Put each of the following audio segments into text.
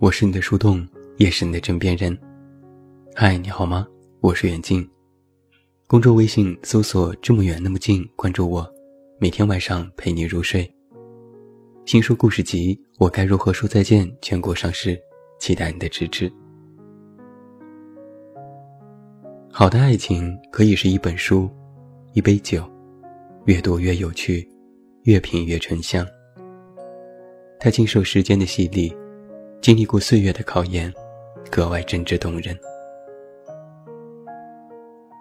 我是你的树洞，也是你的枕边人。嗨，你好吗？我是远近。公众微信搜索“这么远那么近”，关注我，每天晚上陪你入睡。新书故事集《我该如何说再见》全国上市，期待你的支持。好的爱情可以是一本书，一杯酒，越多越有趣，越品越醇香。它经受时间的洗礼，经历过岁月的考验，格外真挚动人。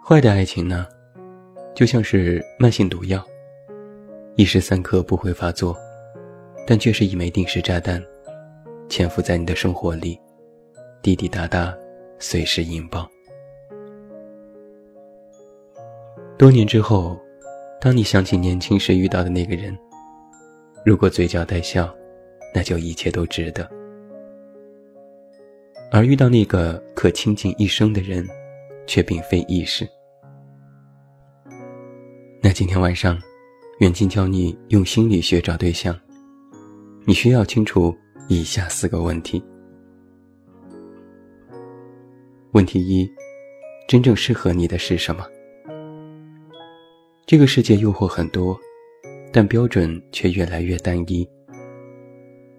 坏的爱情呢，就像是慢性毒药，一时三刻不会发作，但却是一枚定时炸弹，潜伏在你的生活里，滴滴答答，随时引爆。多年之后，当你想起年轻时遇到的那个人，如果嘴角带笑。那就一切都值得。而遇到那个可倾尽一生的人，却并非易事。那今天晚上，远近教你用心理学找对象，你需要清楚以下四个问题。问题一：真正适合你的是什么？这个世界诱惑很多，但标准却越来越单一。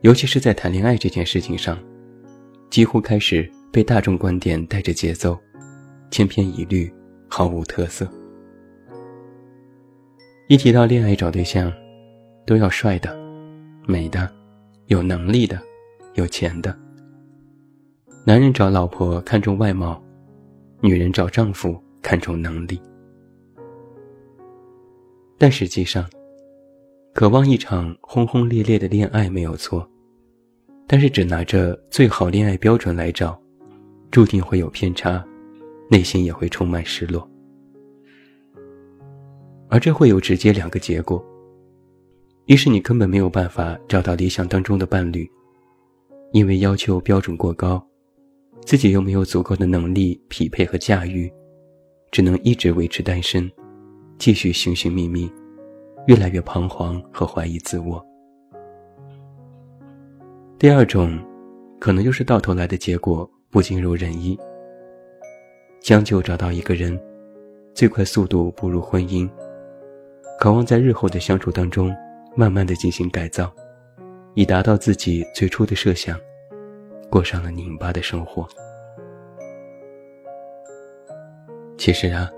尤其是在谈恋爱这件事情上，几乎开始被大众观点带着节奏，千篇一律，毫无特色。一提到恋爱找对象，都要帅的、美的、有能力的、有钱的。男人找老婆看重外貌，女人找丈夫看重能力。但实际上，渴望一场轰轰烈烈的恋爱没有错，但是只拿着最好恋爱标准来找，注定会有偏差，内心也会充满失落。而这会有直接两个结果：一是你根本没有办法找到理想当中的伴侣，因为要求标准过高，自己又没有足够的能力匹配和驾驭，只能一直维持单身，继续寻寻觅觅。越来越彷徨和怀疑自我。第二种，可能就是到头来的结果不尽如人意。将就找到一个人，最快速度步入婚姻，渴望在日后的相处当中，慢慢的进行改造，以达到自己最初的设想，过上了拧巴的生活。其实啊，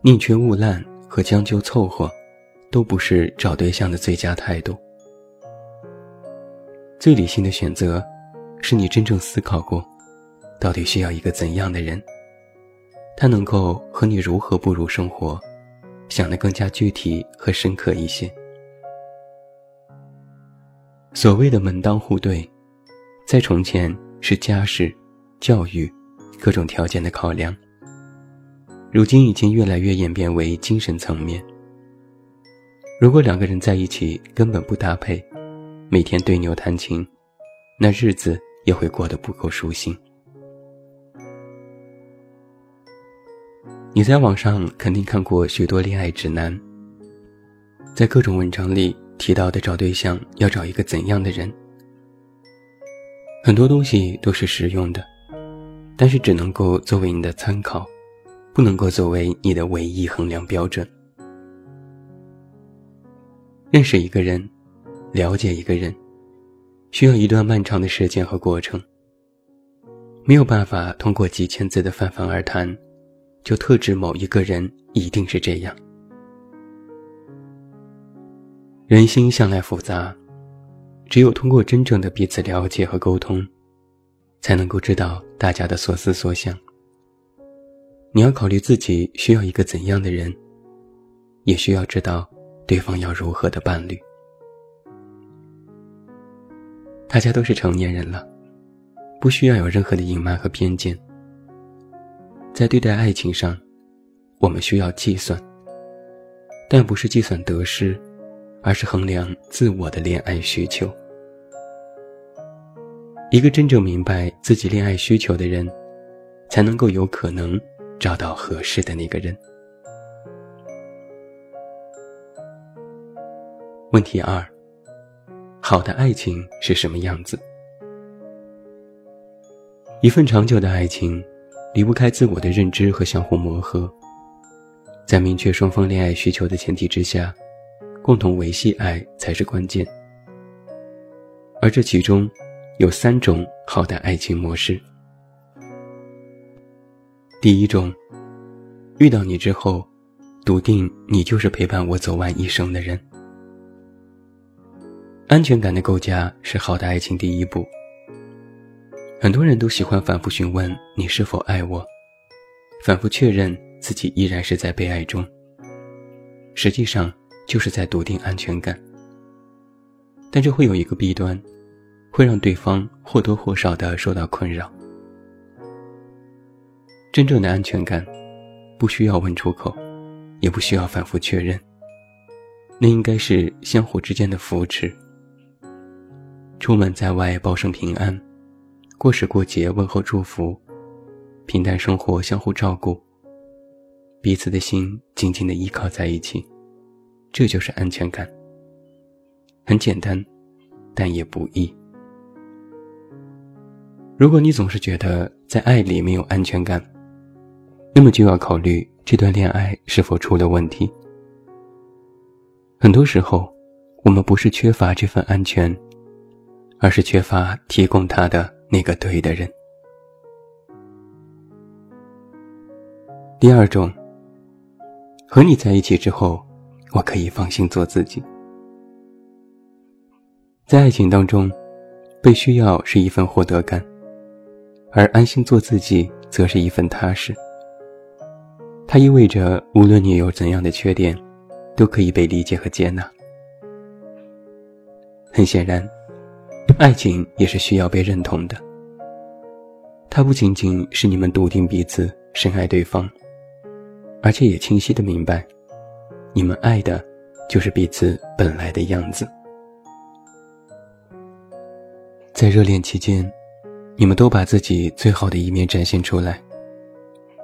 宁缺毋滥和将就凑合。都不是找对象的最佳态度。最理性的选择，是你真正思考过，到底需要一个怎样的人，他能够和你如何步入生活，想得更加具体和深刻一些。所谓的门当户对，在从前是家世、教育各种条件的考量，如今已经越来越演变为精神层面。如果两个人在一起根本不搭配，每天对牛弹琴，那日子也会过得不够舒心。你在网上肯定看过许多恋爱指南，在各种文章里提到的找对象要找一个怎样的人，很多东西都是实用的，但是只能够作为你的参考，不能够作为你的唯一衡量标准。认识一个人，了解一个人，需要一段漫长的时间和过程。没有办法通过几千字的泛泛而谈，就特指某一个人一定是这样。人心向来复杂，只有通过真正的彼此了解和沟通，才能够知道大家的所思所想。你要考虑自己需要一个怎样的人，也需要知道。对方要如何的伴侣？大家都是成年人了，不需要有任何的隐瞒和偏见。在对待爱情上，我们需要计算，但不是计算得失，而是衡量自我的恋爱需求。一个真正明白自己恋爱需求的人，才能够有可能找到合适的那个人。问题二：好的爱情是什么样子？一份长久的爱情，离不开自我的认知和相互磨合，在明确双方恋爱需求的前提之下，共同维系爱才是关键。而这其中，有三种好的爱情模式。第一种，遇到你之后，笃定你就是陪伴我走完一生的人。安全感的构架是好的爱情第一步。很多人都喜欢反复询问你是否爱我，反复确认自己依然是在被爱中。实际上就是在笃定安全感。但这会有一个弊端，会让对方或多或少的受到困扰。真正的安全感，不需要问出口，也不需要反复确认。那应该是相互之间的扶持。出门在外，报声平安。过时过节问候祝福，平淡生活相互照顾，彼此的心紧紧的依靠在一起，这就是安全感。很简单，但也不易。如果你总是觉得在爱里没有安全感，那么就要考虑这段恋爱是否出了问题。很多时候，我们不是缺乏这份安全，而是缺乏提供他的。那个对的人。第二种，和你在一起之后，我可以放心做自己。在爱情当中，被需要是一份获得感，而安心做自己则是一份踏实。它意味着，无论你有怎样的缺点，都可以被理解和接纳。很显然。爱情也是需要被认同的。它不仅仅是你们笃定彼此、深爱对方，而且也清晰的明白，你们爱的，就是彼此本来的样子。在热恋期间，你们都把自己最好的一面展现出来，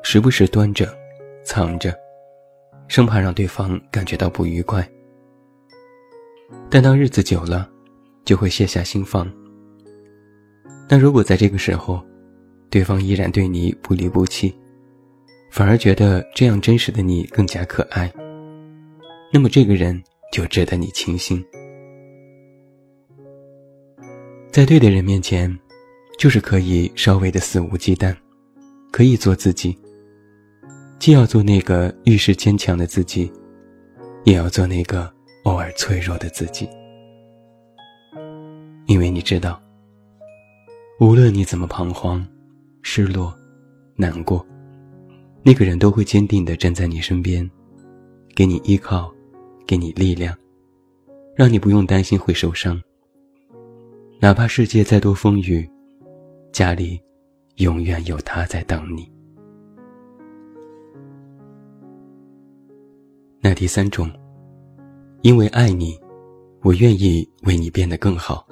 时不时端着、藏着，生怕让对方感觉到不愉快。但当日子久了，就会卸下心防。但如果在这个时候，对方依然对你不离不弃，反而觉得这样真实的你更加可爱，那么这个人就值得你倾心。在对的人面前，就是可以稍微的肆无忌惮，可以做自己，既要做那个遇事坚强的自己，也要做那个偶尔脆弱的自己。因为你知道，无论你怎么彷徨、失落、难过，那个人都会坚定地站在你身边，给你依靠，给你力量，让你不用担心会受伤。哪怕世界再多风雨，家里永远有他在等你。那第三种，因为爱你，我愿意为你变得更好。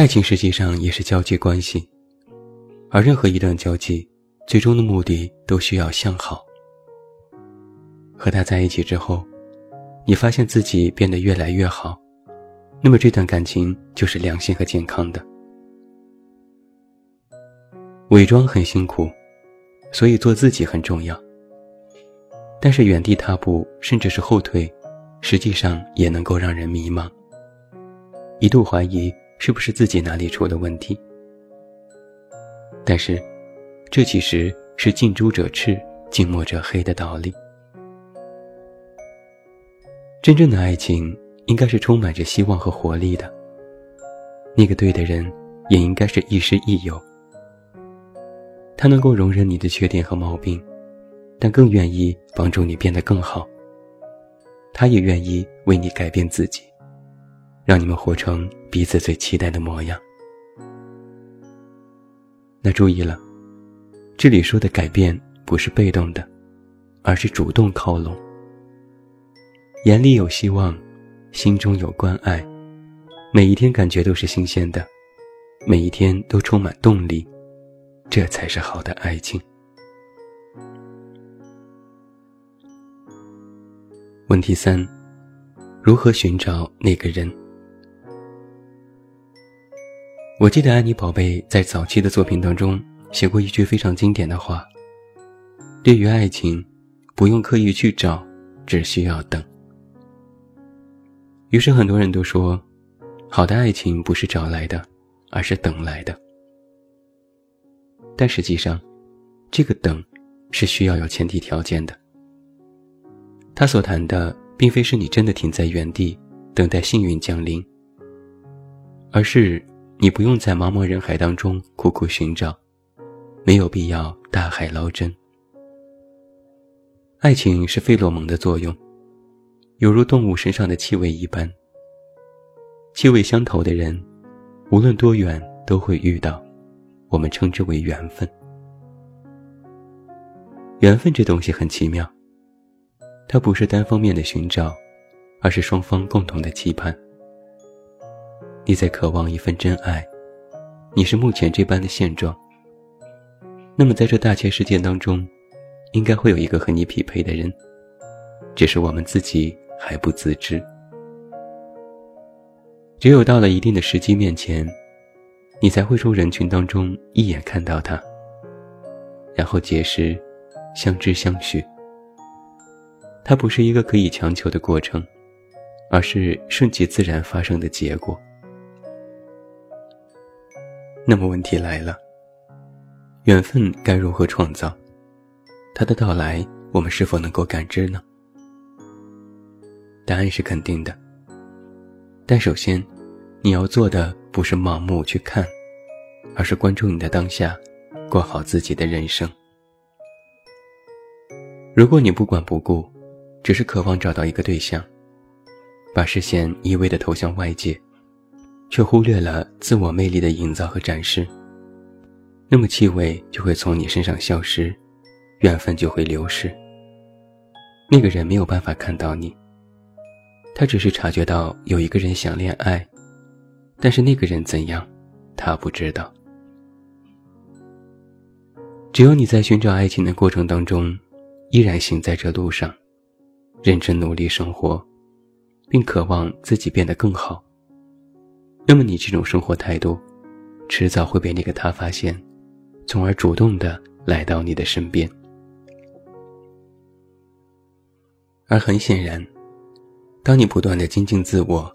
爱情实际上也是交际关系，而任何一段交际，最终的目的都需要向好。和他在一起之后，你发现自己变得越来越好，那么这段感情就是良性和健康的。伪装很辛苦，所以做自己很重要。但是原地踏步，甚至是后退，实际上也能够让人迷茫，一度怀疑。是不是自己哪里出了问题？但是，这其实是近朱者赤，近墨者黑的道理。真正的爱情应该是充满着希望和活力的。那个对的人，也应该是亦师亦友。他能够容忍你的缺点和毛病，但更愿意帮助你变得更好。他也愿意为你改变自己。让你们活成彼此最期待的模样。那注意了，这里说的改变不是被动的，而是主动靠拢。眼里有希望，心中有关爱，每一天感觉都是新鲜的，每一天都充满动力，这才是好的爱情。问题三：如何寻找那个人？我记得安妮宝贝在早期的作品当中写过一句非常经典的话：“对于爱情，不用刻意去找，只需要等。”于是很多人都说，好的爱情不是找来的，而是等来的。但实际上，这个等，是需要有前提条件的。他所谈的，并非是你真的停在原地等待幸运降临，而是。你不用在茫茫人海当中苦苦寻找，没有必要大海捞针。爱情是费洛蒙的作用，犹如动物身上的气味一般。气味相投的人，无论多远都会遇到，我们称之为缘分。缘分这东西很奇妙，它不是单方面的寻找，而是双方共同的期盼。你在渴望一份真爱，你是目前这般的现状。那么，在这大千世界当中，应该会有一个和你匹配的人，只是我们自己还不自知。只有到了一定的时机面前，你才会从人群当中一眼看到他，然后结识、相知、相许。它不是一个可以强求的过程，而是顺其自然发生的结果。那么问题来了，缘分该如何创造？它的到来，我们是否能够感知呢？答案是肯定的。但首先，你要做的不是盲目去看，而是关注你的当下，过好自己的人生。如果你不管不顾，只是渴望找到一个对象，把视线一味的投向外界。却忽略了自我魅力的营造和展示，那么气味就会从你身上消失，缘分就会流逝。那个人没有办法看到你，他只是察觉到有一个人想恋爱，但是那个人怎样，他不知道。只有你在寻找爱情的过程当中，依然行在这路上，认真努力生活，并渴望自己变得更好。那么你这种生活态度，迟早会被那个他发现，从而主动的来到你的身边。而很显然，当你不断的精进自我，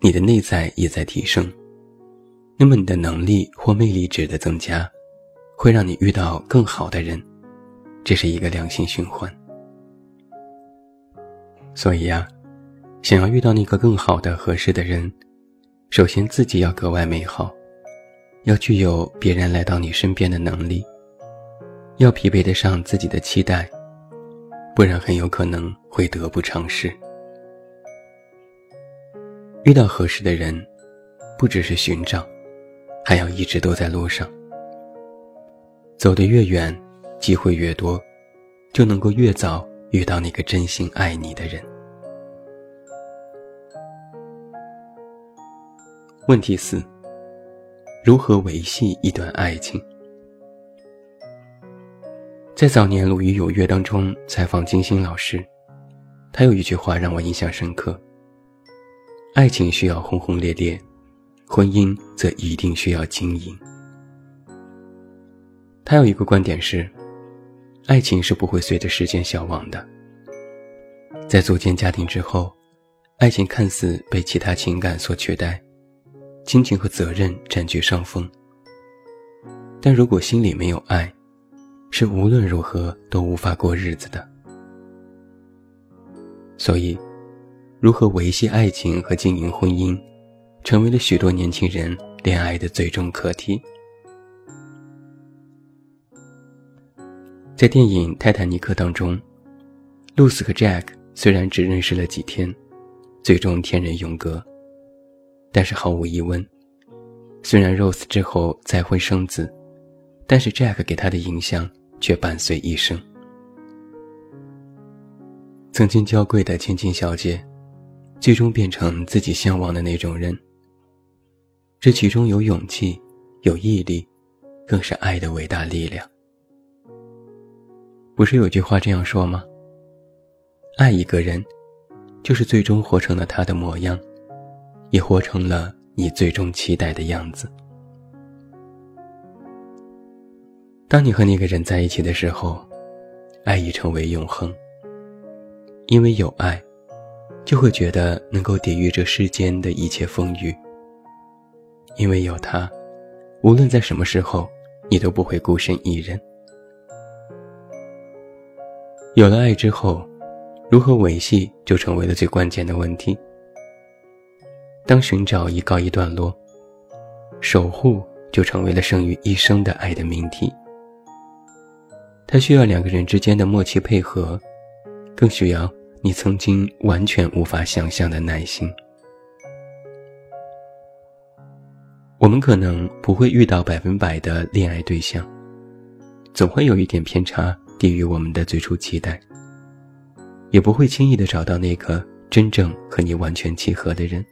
你的内在也在提升，那么你的能力或魅力值的增加，会让你遇到更好的人，这是一个良性循环。所以呀，想要遇到那个更好的、合适的人。首先，自己要格外美好，要具有别人来到你身边的能力，要匹配得上自己的期待，不然很有可能会得不偿失。遇到合适的人，不只是寻找，还要一直都在路上。走得越远，机会越多，就能够越早遇到那个真心爱你的人。问题四：如何维系一段爱情？在早年《鲁豫有约》当中采访金星老师，他有一句话让我印象深刻：爱情需要轰轰烈烈，婚姻则一定需要经营。他有一个观点是，爱情是不会随着时间消亡的。在组建家庭之后，爱情看似被其他情感所取代。亲情和责任占据上风，但如果心里没有爱，是无论如何都无法过日子的。所以，如何维系爱情和经营婚姻，成为了许多年轻人恋爱的最终课题。在电影《泰坦尼克》当中，露丝和 Jack 虽然只认识了几天，最终天人永隔。但是毫无疑问，虽然 Rose 之后再婚生子，但是 Jack 给她的影响却伴随一生。曾经娇贵的千金小姐，最终变成自己向往的那种人。这其中有勇气，有毅力，更是爱的伟大力量。不是有句话这样说吗？爱一个人，就是最终活成了他的模样。也活成了你最终期待的样子。当你和那个人在一起的时候爱已成为永恒。因为有爱就会觉得能够抵御这世间的一切风雨。因为有他无论在什么时候你都不会孤身一人。有了爱之后如何维系就成为了最关键的问题。当寻找已告一段落，守护就成为了胜于一生的爱的命题。它需要两个人之间的默契配合，更需要你曾经完全无法想象的耐心。我们可能不会遇到百分百的恋爱对象，总会有一点偏差，低于我们的最初期待。也不会轻易的找到那个真正和你完全契合的人。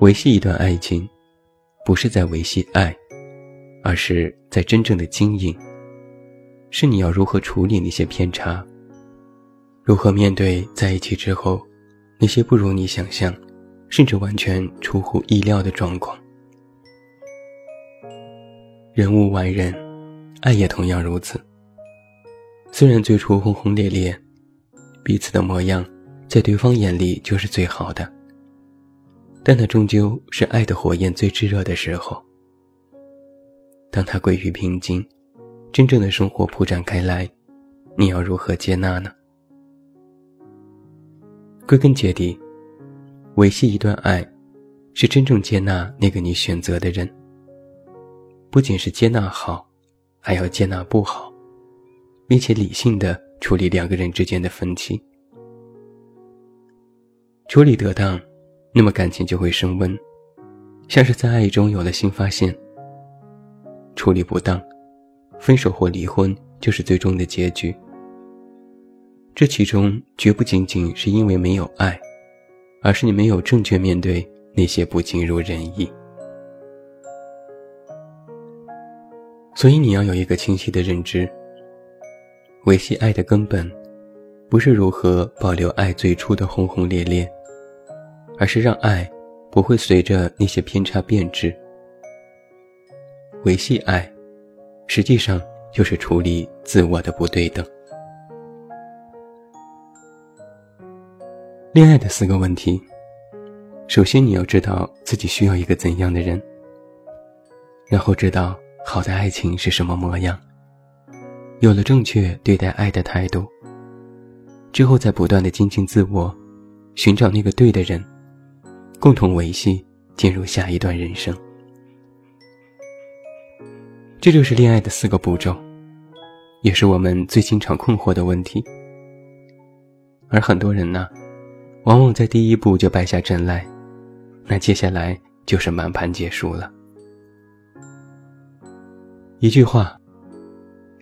维系一段爱情，不是在维系爱。而是在真正的经营，是你要如何处理那些偏差，如何面对在一起之后那些不如你想象，甚至完全出乎意料的状况。人无完人，爱也同样如此。虽然最初轰轰烈烈，彼此的模样在对方眼里就是最好的，但那终究是爱的火焰最炙热的时候。当他归于平静，真正的生活铺展开来，你要如何接纳呢？归根结底，维系一段爱，是真正接纳那个你选择的人。不仅是接纳好，还要接纳不好，并且理性的处理两个人之间的分歧。处理得当，那么感情就会升温，像是在爱中有了新发现。处理不当，分手或离婚就是最终的结局。这其中绝不仅仅是因为没有爱，而是你没有正确面对那些不尽如人意。所以你要有一个清晰的认知：维系爱的根本，不是如何保留爱最初的轰轰烈烈，而是让爱不会随着那些偏差变质。维系爱，实际上就是处理自我的不对等。恋爱的四个问题，首先你要知道自己需要一个怎样的人，然后知道好的爱情是什么模样，有了正确对待爱的态度，之后再不断的精进自我，寻找那个对的人，共同维系，进入下一段人生。这就是恋爱的四个步骤，也是我们最经常困惑的问题。而很多人呢，往往在第一步就败下阵来，那接下来就是满盘皆输了。一句话：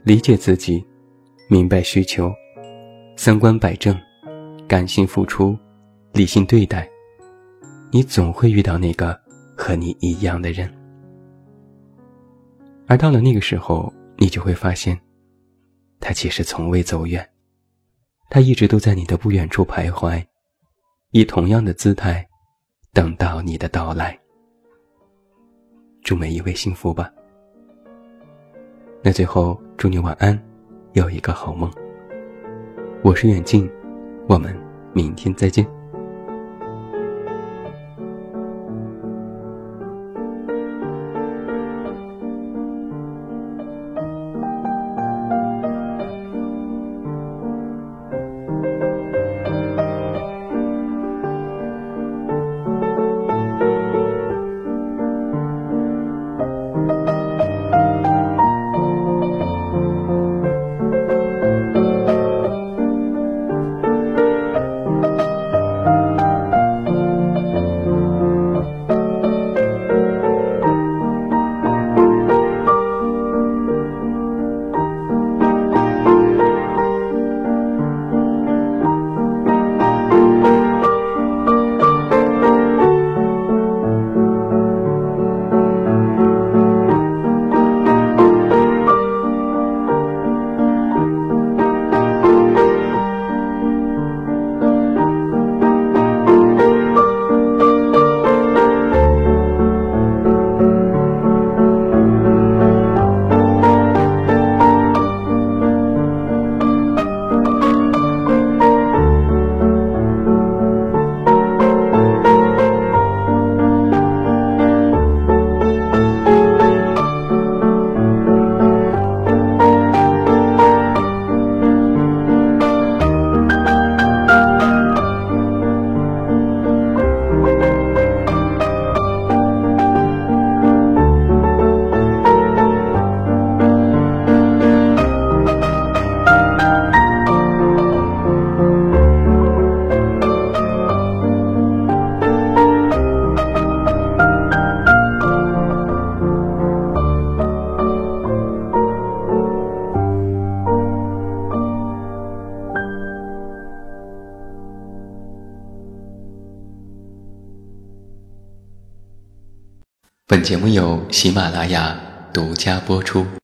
理解自己，明白需求，三观摆正，感性付出，理性对待，你总会遇到那个和你一样的人。而到了那个时候，你就会发现，他其实从未走远，他一直都在你的不远处徘徊，以同样的姿态，等到你的到来。祝每一位幸福吧。那最后，祝你晚安，有一个好梦。我是远近，我们明天再见。节目由喜马拉雅独家播出。